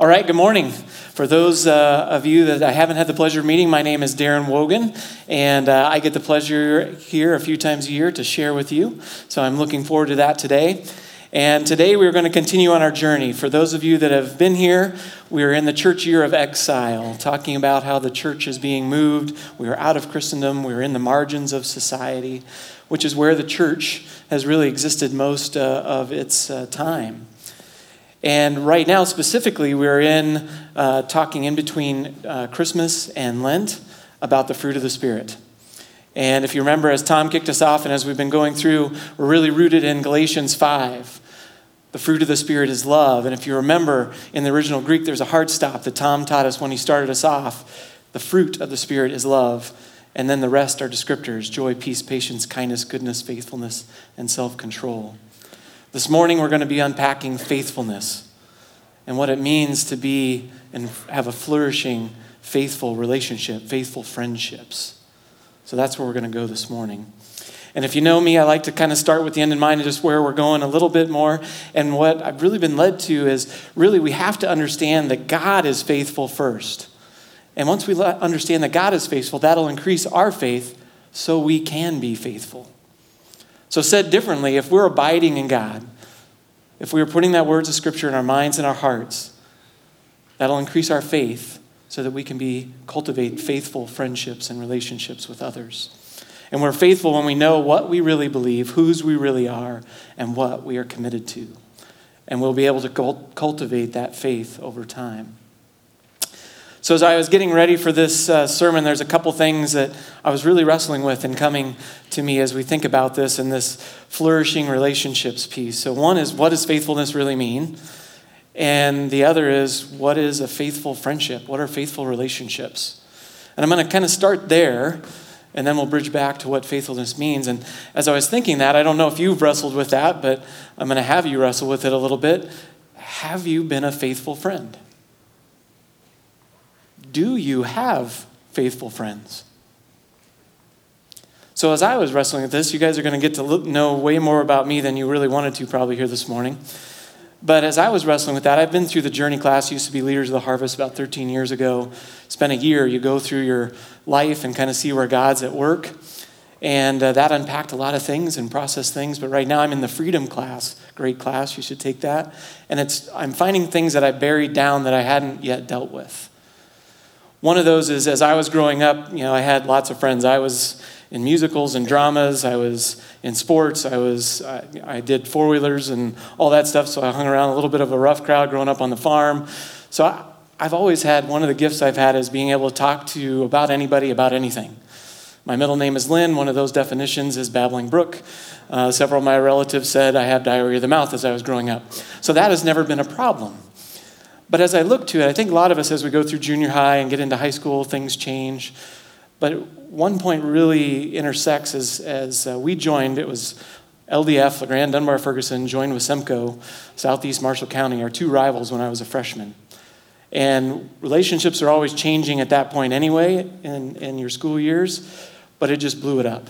All right, good morning. For those uh, of you that I haven't had the pleasure of meeting, my name is Darren Wogan, and uh, I get the pleasure here a few times a year to share with you. So I'm looking forward to that today. And today we're going to continue on our journey. For those of you that have been here, we're in the church year of exile, talking about how the church is being moved. We are out of Christendom, we're in the margins of society, which is where the church has really existed most uh, of its uh, time. And right now, specifically, we're in uh, talking in between uh, Christmas and Lent about the fruit of the Spirit. And if you remember, as Tom kicked us off and as we've been going through, we're really rooted in Galatians 5. The fruit of the Spirit is love. And if you remember, in the original Greek, there's a hard stop that Tom taught us when he started us off. The fruit of the Spirit is love. And then the rest are descriptors joy, peace, patience, kindness, goodness, faithfulness, and self control. This morning, we're going to be unpacking faithfulness and what it means to be and have a flourishing, faithful relationship, faithful friendships. So that's where we're going to go this morning. And if you know me, I like to kind of start with the end in mind and just where we're going a little bit more. And what I've really been led to is really we have to understand that God is faithful first. And once we understand that God is faithful, that'll increase our faith so we can be faithful. So, said differently, if we're abiding in God, if we are putting that words of Scripture in our minds and our hearts, that'll increase our faith so that we can be cultivate faithful friendships and relationships with others. And we're faithful when we know what we really believe, whose we really are, and what we are committed to. And we'll be able to cultivate that faith over time. So, as I was getting ready for this uh, sermon, there's a couple things that I was really wrestling with and coming to me as we think about this and this flourishing relationships piece. So, one is what does faithfulness really mean? And the other is what is a faithful friendship? What are faithful relationships? And I'm going to kind of start there, and then we'll bridge back to what faithfulness means. And as I was thinking that, I don't know if you've wrestled with that, but I'm going to have you wrestle with it a little bit. Have you been a faithful friend? Do you have faithful friends? So, as I was wrestling with this, you guys are going to get to know way more about me than you really wanted to probably here this morning. But as I was wrestling with that, I've been through the journey class, used to be Leaders of the Harvest about 13 years ago. Spent a year, you go through your life and kind of see where God's at work. And uh, that unpacked a lot of things and processed things. But right now I'm in the freedom class. Great class, you should take that. And it's, I'm finding things that I buried down that I hadn't yet dealt with. One of those is as I was growing up, you know, I had lots of friends. I was in musicals and dramas. I was in sports. I was I, I did four wheelers and all that stuff. So I hung around a little bit of a rough crowd growing up on the farm. So I, I've always had one of the gifts I've had is being able to talk to about anybody about anything. My middle name is Lynn. One of those definitions is babbling brook. Uh, several of my relatives said I have diarrhea of the mouth as I was growing up. So that has never been a problem. But as I look to it, I think a lot of us, as we go through junior high and get into high school, things change. But one point really intersects as, as uh, we joined, it was LDF, LeGrand Dunbar Ferguson, joined with SEMCO, Southeast Marshall County, our two rivals when I was a freshman. And relationships are always changing at that point anyway in, in your school years, but it just blew it up.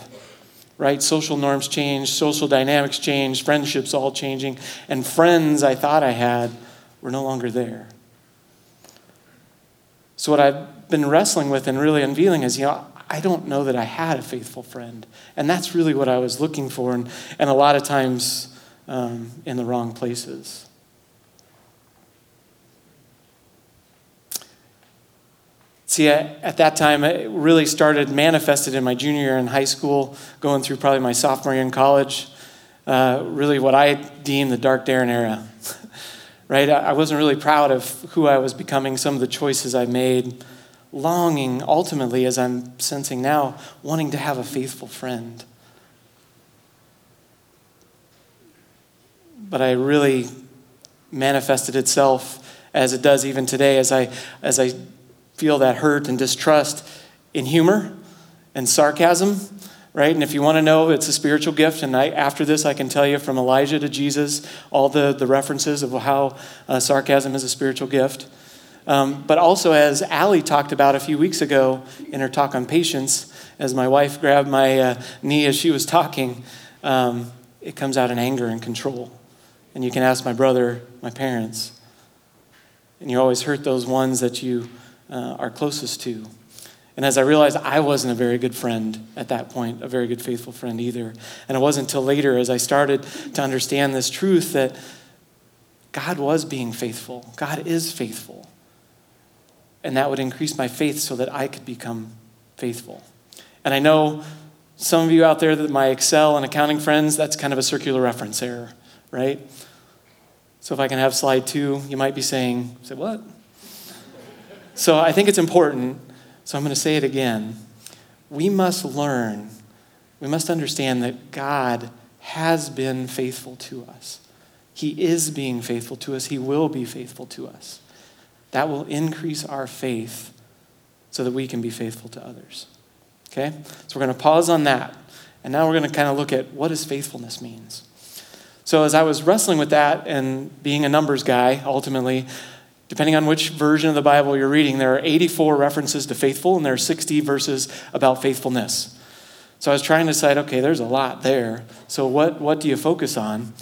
Right? Social norms change, social dynamics change, friendships all changing. And friends I thought I had were no longer there. So, what I've been wrestling with and really unveiling is, you know, I don't know that I had a faithful friend. And that's really what I was looking for, and, and a lot of times um, in the wrong places. See, at that time, it really started, manifested in my junior year in high school, going through probably my sophomore year in college. Uh, really, what I deem the dark Darren era. right? I wasn't really proud of who I was becoming, some of the choices I made, longing ultimately, as I'm sensing now, wanting to have a faithful friend. But I really manifested itself as it does even today, as I, as I feel that hurt and distrust in humor and sarcasm right? And if you want to know, it's a spiritual gift. And I, after this, I can tell you from Elijah to Jesus all the, the references of how uh, sarcasm is a spiritual gift. Um, but also, as Allie talked about a few weeks ago in her talk on patience, as my wife grabbed my uh, knee as she was talking, um, it comes out in anger and control. And you can ask my brother, my parents. and you always hurt those ones that you uh, are closest to. And as I realized I wasn't a very good friend at that point, a very good faithful friend either. And it wasn't until later as I started to understand this truth that God was being faithful. God is faithful. And that would increase my faith so that I could become faithful. And I know some of you out there that my Excel and accounting friends, that's kind of a circular reference error, right? So if I can have slide two, you might be saying, say what? So I think it's important, so I'm going to say it again. We must learn, we must understand that God has been faithful to us. He is being faithful to us. He will be faithful to us. That will increase our faith so that we can be faithful to others. Okay? So we're going to pause on that. And now we're going to kind of look at what does faithfulness means. So as I was wrestling with that and being a numbers guy, ultimately, depending on which version of the Bible you're reading, there are 84 references to faithful and there are 60 verses about faithfulness. So I was trying to decide, okay, there's a lot there. So what, what do you focus on?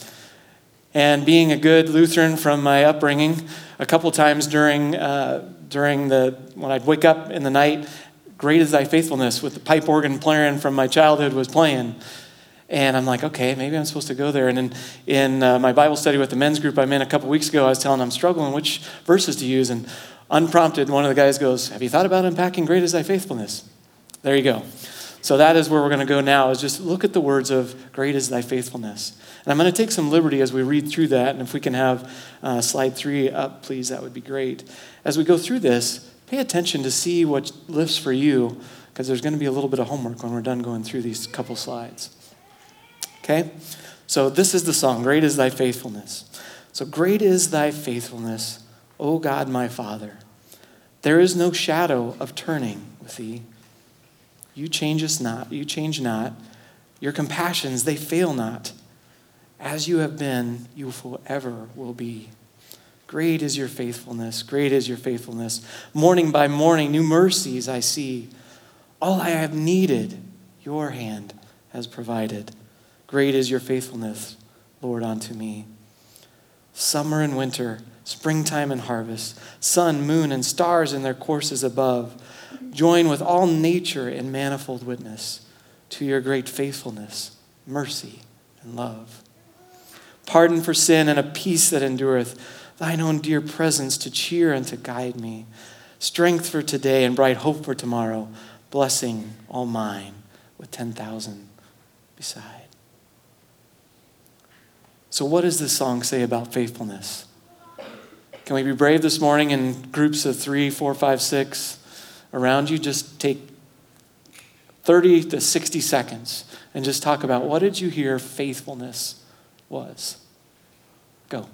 And being a good Lutheran from my upbringing, a couple times during, uh, during the, when I'd wake up in the night Great is thy faithfulness with the pipe organ playing from my childhood was playing. And I'm like, okay, maybe I'm supposed to go there. And in, in uh, my Bible study with the men's group I'm in a couple weeks ago, I was telling them I'm struggling which verses to use. And unprompted, one of the guys goes, Have you thought about unpacking great is thy faithfulness? There you go. So that is where we're going to go now, is just look at the words of great is thy faithfulness. And I'm going to take some liberty as we read through that. And if we can have uh, slide three up, please, that would be great. As we go through this, pay attention to see what lifts for you, because there's going to be a little bit of homework when we're done going through these couple slides. Okay? So this is the song Great is thy faithfulness. So great is thy faithfulness, O God my Father. There is no shadow of turning with thee. You change us not, you change not. Your compassions, they fail not. As you have been, you forever will be. Great is your faithfulness. Great is your faithfulness. Morning by morning, new mercies I see. All I have needed, your hand has provided. Great is your faithfulness, Lord, unto me. Summer and winter, springtime and harvest, sun, moon, and stars in their courses above, join with all nature in manifold witness to your great faithfulness, mercy, and love. Pardon for sin and a peace that endureth thine own dear presence to cheer and to guide me, strength for today and bright hope for tomorrow, blessing all mine with 10,000 beside. So, what does this song say about faithfulness? Can we be brave this morning in groups of three, four, five, six around you? Just take 30 to 60 seconds and just talk about what did you hear faithfulness was? Go.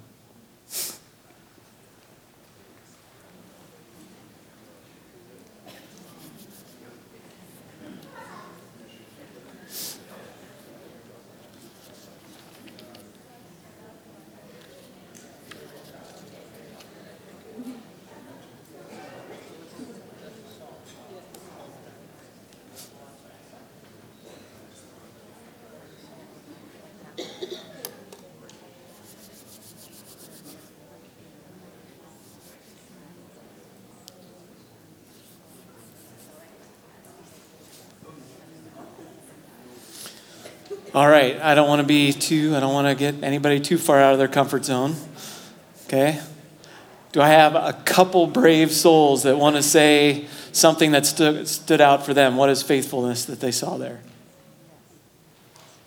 All right, I don't want to be too, I don't want to get anybody too far out of their comfort zone. Okay? Do I have a couple brave souls that want to say something that stood, stood out for them? What is faithfulness that they saw there?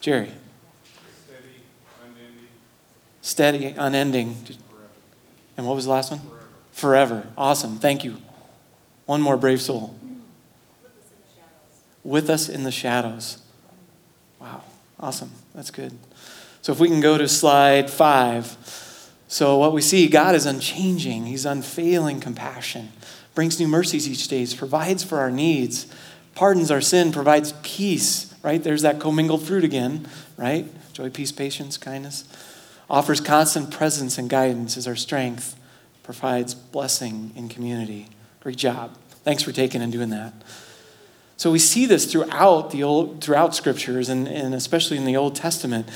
Jerry. Steady, unending. Steady, unending. And what was the last one? Forever. Forever. Awesome. Thank you. One more brave soul. With us in the shadows. Wow. Awesome. That's good. So if we can go to slide five. So what we see, God is unchanging. He's unfailing compassion, brings new mercies each day, provides for our needs, pardons our sin, provides peace, right? There's that commingled fruit again, right? Joy, peace, patience, kindness. Offers constant presence and guidance as our strength, provides blessing in community. Great job. Thanks for taking and doing that. So we see this throughout the old, throughout scriptures and, and especially in the Old Testament.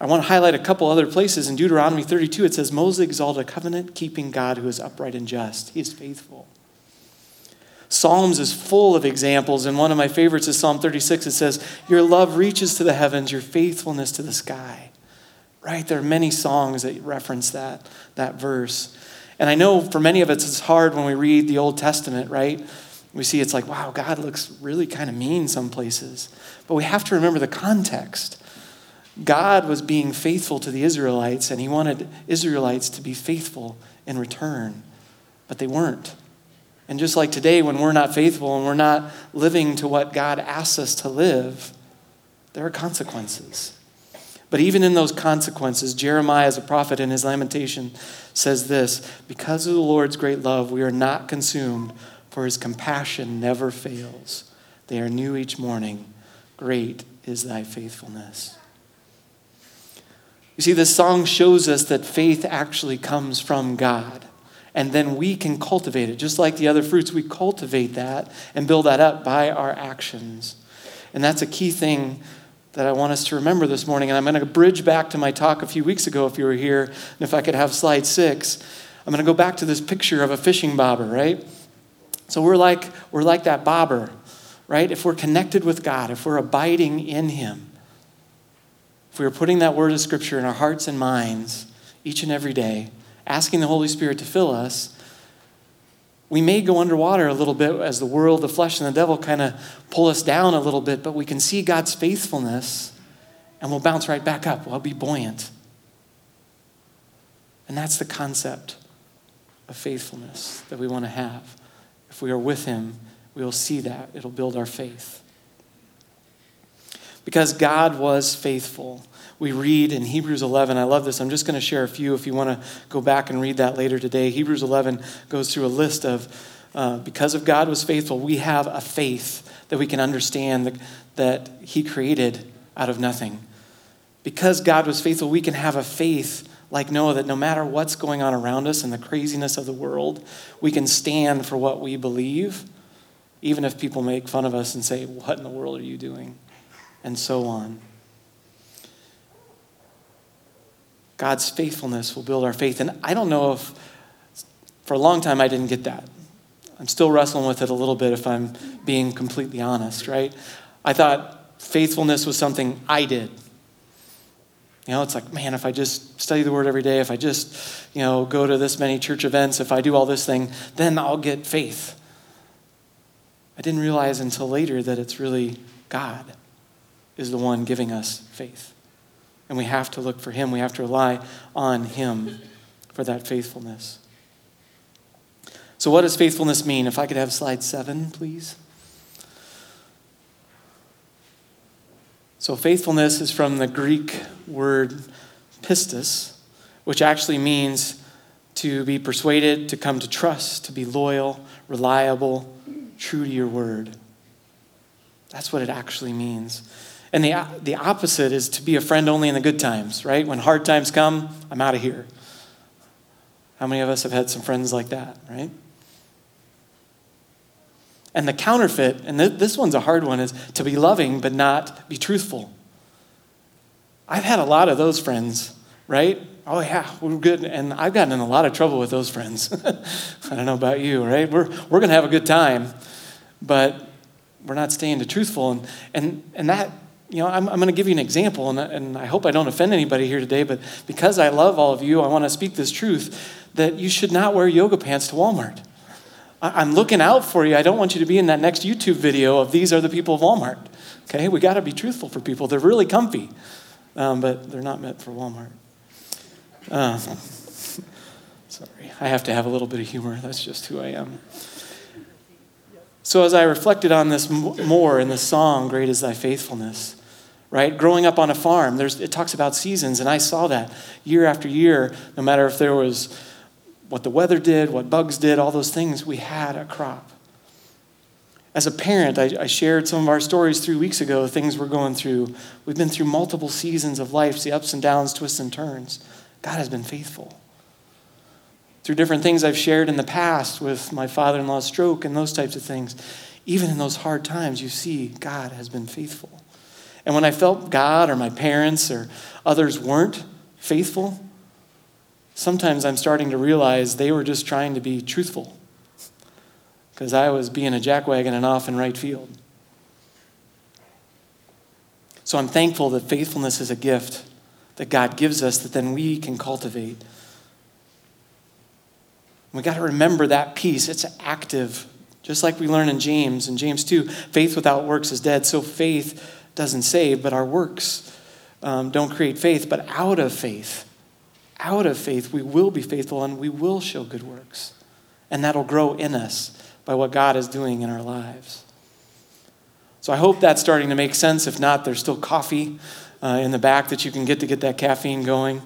I want to highlight a couple other places. In Deuteronomy 32, it says, Moses exalted a covenant keeping God who is upright and just. He is faithful. Psalms is full of examples, and one of my favorites is Psalm 36. It says, Your love reaches to the heavens, your faithfulness to the sky. Right? There are many songs that reference that, that verse. And I know for many of us, it's hard when we read the Old Testament, right? We see it's like, wow, God looks really kind of mean some places. But we have to remember the context. God was being faithful to the Israelites, and he wanted Israelites to be faithful in return, but they weren't. And just like today, when we're not faithful and we're not living to what God asks us to live, there are consequences. But even in those consequences, Jeremiah, as a prophet in his lamentation, says this Because of the Lord's great love, we are not consumed, for his compassion never fails. They are new each morning. Great is thy faithfulness. You see, this song shows us that faith actually comes from God. And then we can cultivate it. Just like the other fruits, we cultivate that and build that up by our actions. And that's a key thing that I want us to remember this morning. And I'm going to bridge back to my talk a few weeks ago if you were here. And if I could have slide six, I'm going to go back to this picture of a fishing bobber, right? So we're like, we're like that bobber, right? If we're connected with God, if we're abiding in Him, if we are putting that word of Scripture in our hearts and minds each and every day, asking the Holy Spirit to fill us, we may go underwater a little bit as the world, the flesh, and the devil kind of pull us down a little bit, but we can see God's faithfulness and we'll bounce right back up. We'll be buoyant. And that's the concept of faithfulness that we want to have. If we are with Him, we will see that. It'll build our faith because God was faithful. We read in Hebrews 11, I love this. I'm just going to share a few if you want to go back and read that later today. Hebrews 11 goes through a list of, uh, because of God was faithful, we have a faith that we can understand that, that He created out of nothing. Because God was faithful, we can have a faith like Noah that no matter what's going on around us and the craziness of the world, we can stand for what we believe, even if people make fun of us and say, What in the world are you doing? and so on. God's faithfulness will build our faith. And I don't know if, for a long time, I didn't get that. I'm still wrestling with it a little bit if I'm being completely honest, right? I thought faithfulness was something I did. You know, it's like, man, if I just study the word every day, if I just, you know, go to this many church events, if I do all this thing, then I'll get faith. I didn't realize until later that it's really God is the one giving us faith. And we have to look for Him. We have to rely on Him for that faithfulness. So, what does faithfulness mean? If I could have slide seven, please. So, faithfulness is from the Greek word pistis, which actually means to be persuaded, to come to trust, to be loyal, reliable, true to your word. That's what it actually means. And the, the opposite is to be a friend only in the good times, right? When hard times come, I'm out of here. How many of us have had some friends like that, right? And the counterfeit, and th- this one's a hard one, is to be loving but not be truthful. I've had a lot of those friends, right? Oh, yeah, we're good. And I've gotten in a lot of trouble with those friends. I don't know about you, right? We're, we're going to have a good time, but we're not staying to truthful. And, and, and that you know, I'm, I'm going to give you an example, and, and I hope I don't offend anybody here today, but because I love all of you, I want to speak this truth that you should not wear yoga pants to Walmart. I'm looking out for you. I don't want you to be in that next YouTube video of these are the people of Walmart. Okay, we got to be truthful for people. They're really comfy, um, but they're not meant for Walmart. Uh, sorry, I have to have a little bit of humor. That's just who I am. So, as I reflected on this more in the song, Great is Thy Faithfulness, right? Growing up on a farm, there's, it talks about seasons, and I saw that year after year, no matter if there was what the weather did, what bugs did, all those things, we had a crop. As a parent, I, I shared some of our stories three weeks ago, things we're going through. We've been through multiple seasons of life, the ups and downs, twists and turns. God has been faithful through different things I've shared in the past with my father in law's stroke and those types of things. Even in those hard times, you see God has been faithful. And when I felt God or my parents or others weren't faithful, sometimes I'm starting to realize they were just trying to be truthful because I was being a jackwagon and off in right field. So I'm thankful that faithfulness is a gift that God gives us that then we can cultivate. We got to remember that piece. It's active. Just like we learn in James, in James 2, faith without works is dead. So faith doesn't save, but our works um, don't create faith. But out of faith, out of faith, we will be faithful and we will show good works. And that'll grow in us by what God is doing in our lives. So I hope that's starting to make sense. If not, there's still coffee uh, in the back that you can get to get that caffeine going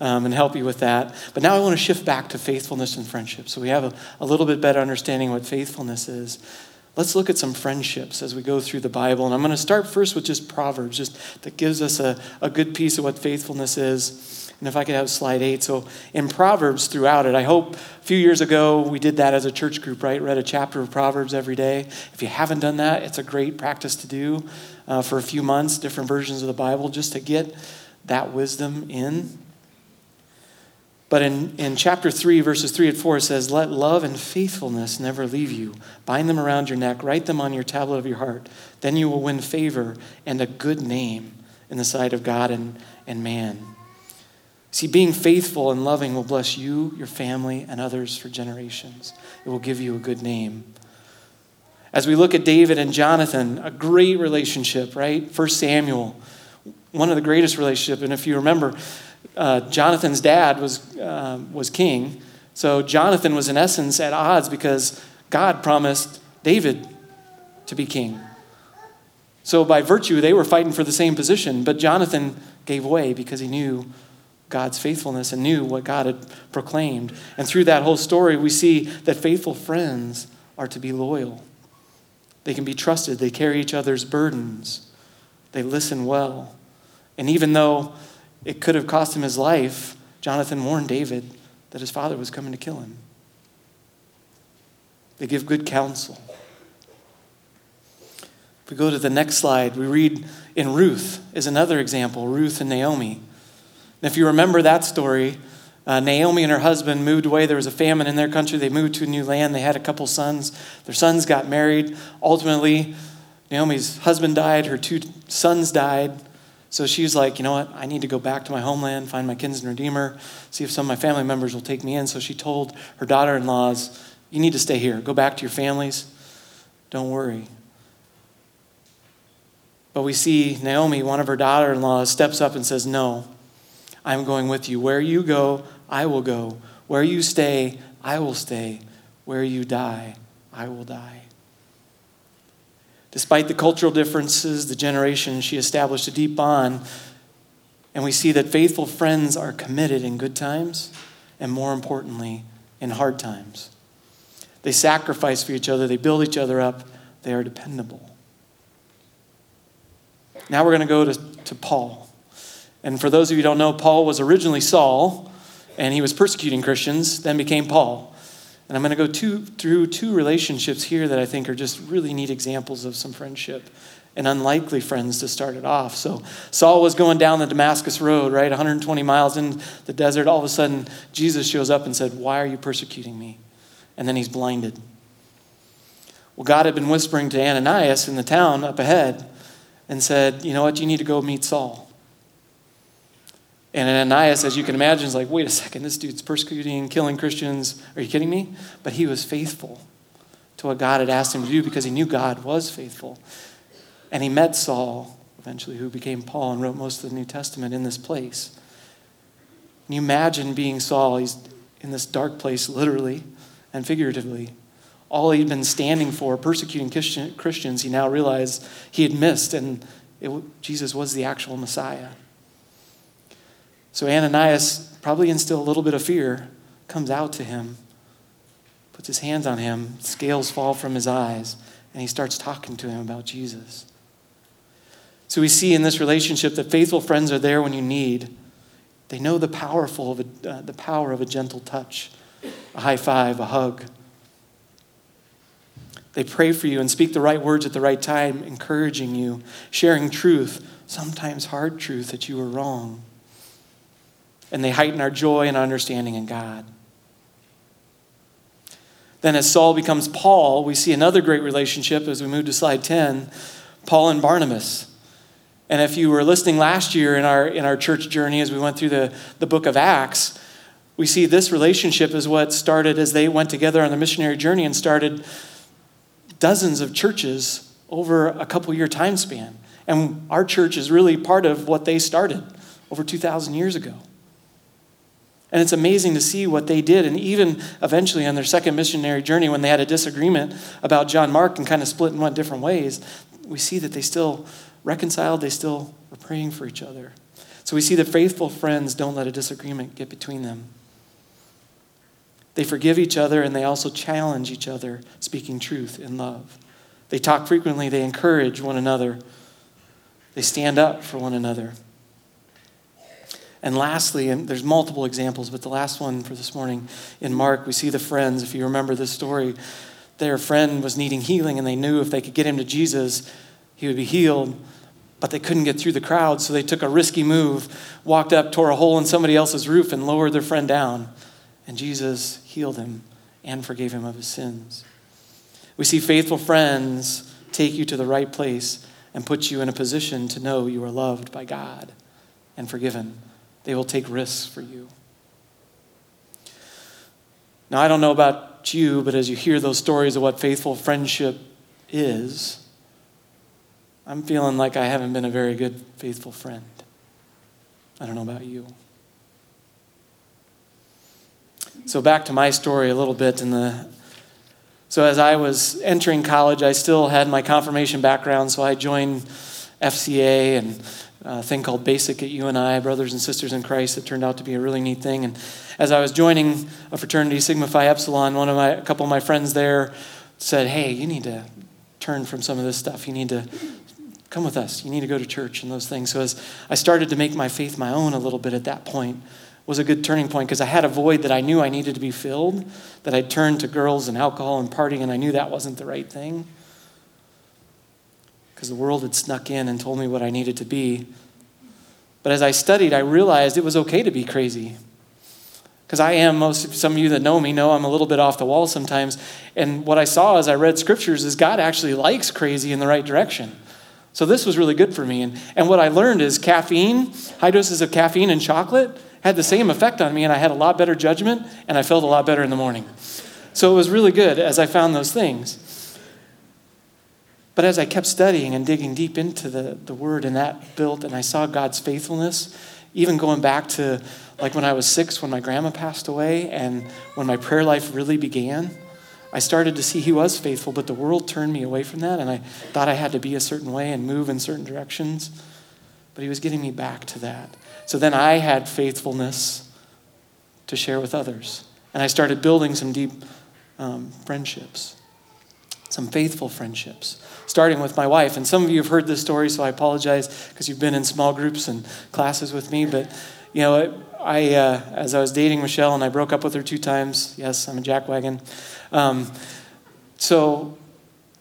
um, and help you with that. But now I want to shift back to faithfulness and friendship. So we have a, a little bit better understanding what faithfulness is. Let's look at some friendships as we go through the Bible. And I'm going to start first with just Proverbs, just that gives us a, a good piece of what faithfulness is. And if I could have slide eight. So in Proverbs throughout it, I hope a few years ago we did that as a church group, right? Read a chapter of Proverbs every day. If you haven't done that, it's a great practice to do uh, for a few months, different versions of the Bible, just to get that wisdom in. But in, in chapter 3, verses 3 and 4, it says, Let love and faithfulness never leave you. Bind them around your neck, write them on your tablet of your heart. Then you will win favor and a good name in the sight of God and, and man. See, being faithful and loving will bless you, your family, and others for generations. It will give you a good name. As we look at David and Jonathan, a great relationship, right? First Samuel, one of the greatest relationships. And if you remember, uh, Jonathan's dad was, uh, was king. So Jonathan was, in essence, at odds because God promised David to be king. So, by virtue, they were fighting for the same position, but Jonathan gave way because he knew God's faithfulness and knew what God had proclaimed. And through that whole story, we see that faithful friends are to be loyal. They can be trusted, they carry each other's burdens, they listen well. And even though it could have cost him his life, Jonathan warned David that his father was coming to kill him. They give good counsel. If we go to the next slide, we read in Ruth is another example, Ruth and Naomi. And if you remember that story, uh, Naomi and her husband moved away. There was a famine in their country. They moved to a new land. They had a couple sons. Their sons got married. Ultimately, Naomi's husband died. Her two sons died. So she's like, you know what? I need to go back to my homeland, find my kinsman redeemer, see if some of my family members will take me in. So she told her daughter in laws, you need to stay here. Go back to your families. Don't worry. But we see Naomi, one of her daughter in laws, steps up and says, No, I'm going with you. Where you go, I will go. Where you stay, I will stay. Where you die, I will die. Despite the cultural differences, the generation, she established a deep bond. And we see that faithful friends are committed in good times and, more importantly, in hard times. They sacrifice for each other, they build each other up, they are dependable. Now we're going to go to, to Paul. And for those of you who don't know, Paul was originally Saul, and he was persecuting Christians, then became Paul. And I'm going to go two, through two relationships here that I think are just really neat examples of some friendship and unlikely friends to start it off. So Saul was going down the Damascus road, right, 120 miles in the desert. All of a sudden, Jesus shows up and said, Why are you persecuting me? And then he's blinded. Well, God had been whispering to Ananias in the town up ahead and said, You know what? You need to go meet Saul. And Ananias, as you can imagine, is like, wait a second, this dude's persecuting, killing Christians. Are you kidding me? But he was faithful to what God had asked him to do because he knew God was faithful. And he met Saul, eventually, who became Paul and wrote most of the New Testament in this place. Can you imagine being Saul? He's in this dark place, literally and figuratively. All he'd been standing for, persecuting Christians, he now realized he had missed, and it, Jesus was the actual Messiah. So Ananias, probably in still a little bit of fear, comes out to him, puts his hands on him, scales fall from his eyes, and he starts talking to him about Jesus. So we see in this relationship that faithful friends are there when you need. They know the powerful of a, uh, the power of a gentle touch, a high five, a hug. They pray for you and speak the right words at the right time, encouraging you, sharing truth, sometimes hard truth that you were wrong. And they heighten our joy and understanding in God. Then, as Saul becomes Paul, we see another great relationship as we move to slide 10 Paul and Barnabas. And if you were listening last year in our, in our church journey as we went through the, the book of Acts, we see this relationship is what started as they went together on the missionary journey and started dozens of churches over a couple year time span. And our church is really part of what they started over 2,000 years ago. And it's amazing to see what they did. And even eventually on their second missionary journey, when they had a disagreement about John Mark and kind of split and went different ways, we see that they still reconciled, they still were praying for each other. So we see that faithful friends don't let a disagreement get between them. They forgive each other and they also challenge each other, speaking truth in love. They talk frequently, they encourage one another, they stand up for one another. And lastly, and there's multiple examples, but the last one for this morning in Mark, we see the friends. If you remember this story, their friend was needing healing, and they knew if they could get him to Jesus, he would be healed. But they couldn't get through the crowd, so they took a risky move, walked up, tore a hole in somebody else's roof, and lowered their friend down. And Jesus healed him and forgave him of his sins. We see faithful friends take you to the right place and put you in a position to know you are loved by God and forgiven they will take risks for you. Now, I don't know about you, but as you hear those stories of what faithful friendship is, I'm feeling like I haven't been a very good faithful friend. I don't know about you. So back to my story a little bit in the so as I was entering college, I still had my confirmation background, so I joined FCA and a thing called Basic at UNI, Brothers and Sisters in Christ, that turned out to be a really neat thing. And as I was joining a fraternity, Sigma Phi Epsilon, one of my, a couple of my friends there said, "Hey, you need to turn from some of this stuff. You need to come with us. You need to go to church and those things." So as I started to make my faith my own a little bit at that point, was a good turning point because I had a void that I knew I needed to be filled. That I'd turned to girls and alcohol and partying, and I knew that wasn't the right thing because the world had snuck in and told me what I needed to be. But as I studied, I realized it was okay to be crazy. Because I am, most some of you that know me know I'm a little bit off the wall sometimes. And what I saw as I read scriptures is God actually likes crazy in the right direction. So this was really good for me. And, and what I learned is caffeine, high doses of caffeine and chocolate, had the same effect on me, and I had a lot better judgment, and I felt a lot better in the morning. So it was really good as I found those things. But as I kept studying and digging deep into the, the word and that built, and I saw God's faithfulness, even going back to like when I was six, when my grandma passed away, and when my prayer life really began, I started to see He was faithful, but the world turned me away from that, and I thought I had to be a certain way and move in certain directions. But He was getting me back to that. So then I had faithfulness to share with others. And I started building some deep um, friendships, some faithful friendships starting with my wife. And some of you have heard this story, so I apologize because you've been in small groups and classes with me. But, you know, I, uh, as I was dating Michelle and I broke up with her two times, yes, I'm a jackwagon. Um, so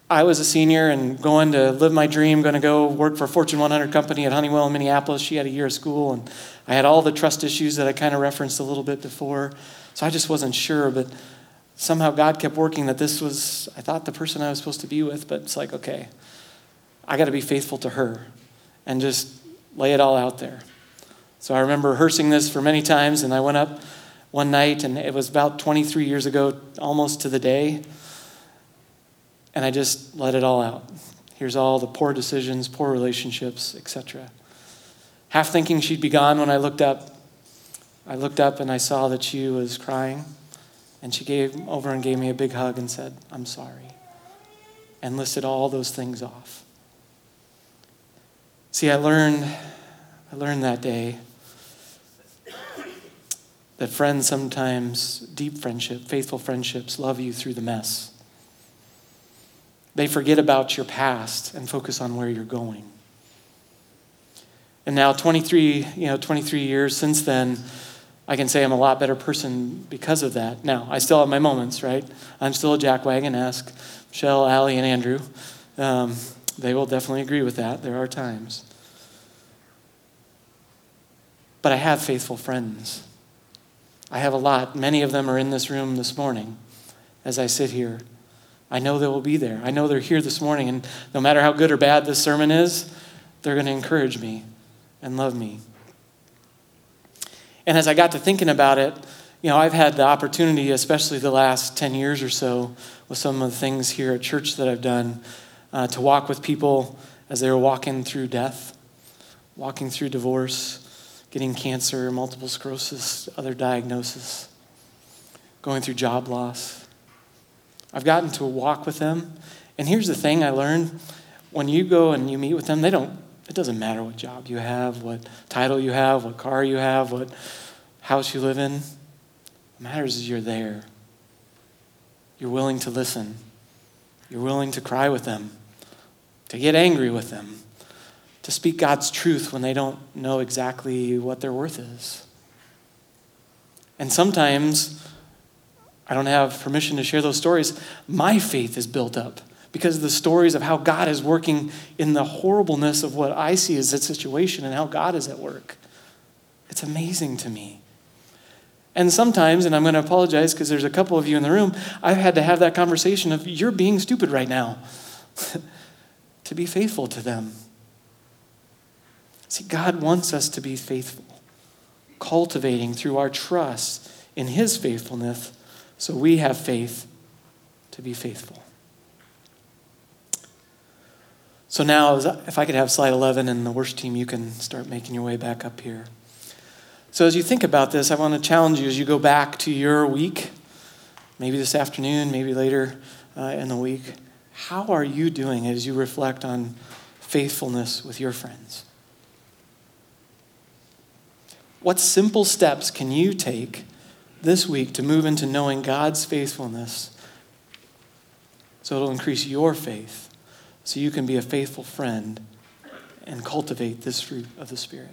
I was a senior and going to live my dream, going to go work for a Fortune 100 company at Honeywell in Minneapolis. She had a year of school, and I had all the trust issues that I kind of referenced a little bit before. So I just wasn't sure, but somehow God kept working that this was, I thought, the person I was supposed to be with, but it's like, okay, I got to be faithful to her and just lay it all out there. So I remember rehearsing this for many times, and I went up one night, and it was about 23 years ago, almost to the day, and I just let it all out. Here's all the poor decisions, poor relationships, etc. Half thinking she'd be gone when I looked up. I looked up and I saw that she was crying. And she gave over and gave me a big hug and said, I'm sorry. And listed all those things off. See, I learned, I learned that day that friends sometimes, deep friendship, faithful friendships, love you through the mess. They forget about your past and focus on where you're going. And now 23, you know, 23 years since then, I can say I'm a lot better person because of that. Now, I still have my moments, right? I'm still a jackwagon. Ask Michelle, Allie, and Andrew. Um, they will definitely agree with that. There are times. But I have faithful friends. I have a lot. Many of them are in this room this morning as I sit here. I know they will be there. I know they're here this morning, and no matter how good or bad this sermon is, they're going to encourage me and love me. And as I got to thinking about it, you know, I've had the opportunity, especially the last 10 years or so, with some of the things here at church that I've done, uh, to walk with people as they were walking through death, walking through divorce, getting cancer, multiple sclerosis, other diagnosis, going through job loss. I've gotten to walk with them. And here's the thing I learned when you go and you meet with them, they don't, it doesn't matter what job you have, what title you have, what car you have, what house you live in. What matters is you're there. You're willing to listen. You're willing to cry with them, to get angry with them, to speak God's truth when they don't know exactly what their worth is. And sometimes I don't have permission to share those stories. My faith is built up because of the stories of how God is working in the horribleness of what I see as that situation and how God is at work. It's amazing to me. And sometimes, and I'm going to apologize because there's a couple of you in the room, I've had to have that conversation of, you're being stupid right now, to be faithful to them. See, God wants us to be faithful, cultivating through our trust in His faithfulness so we have faith to be faithful. So now, if I could have slide 11 and the worst team, you can start making your way back up here. So as you think about this, I want to challenge you as you go back to your week, maybe this afternoon, maybe later uh, in the week. How are you doing as you reflect on faithfulness with your friends? What simple steps can you take this week to move into knowing God's faithfulness so it'll increase your faith so you can be a faithful friend and cultivate this fruit of the Spirit?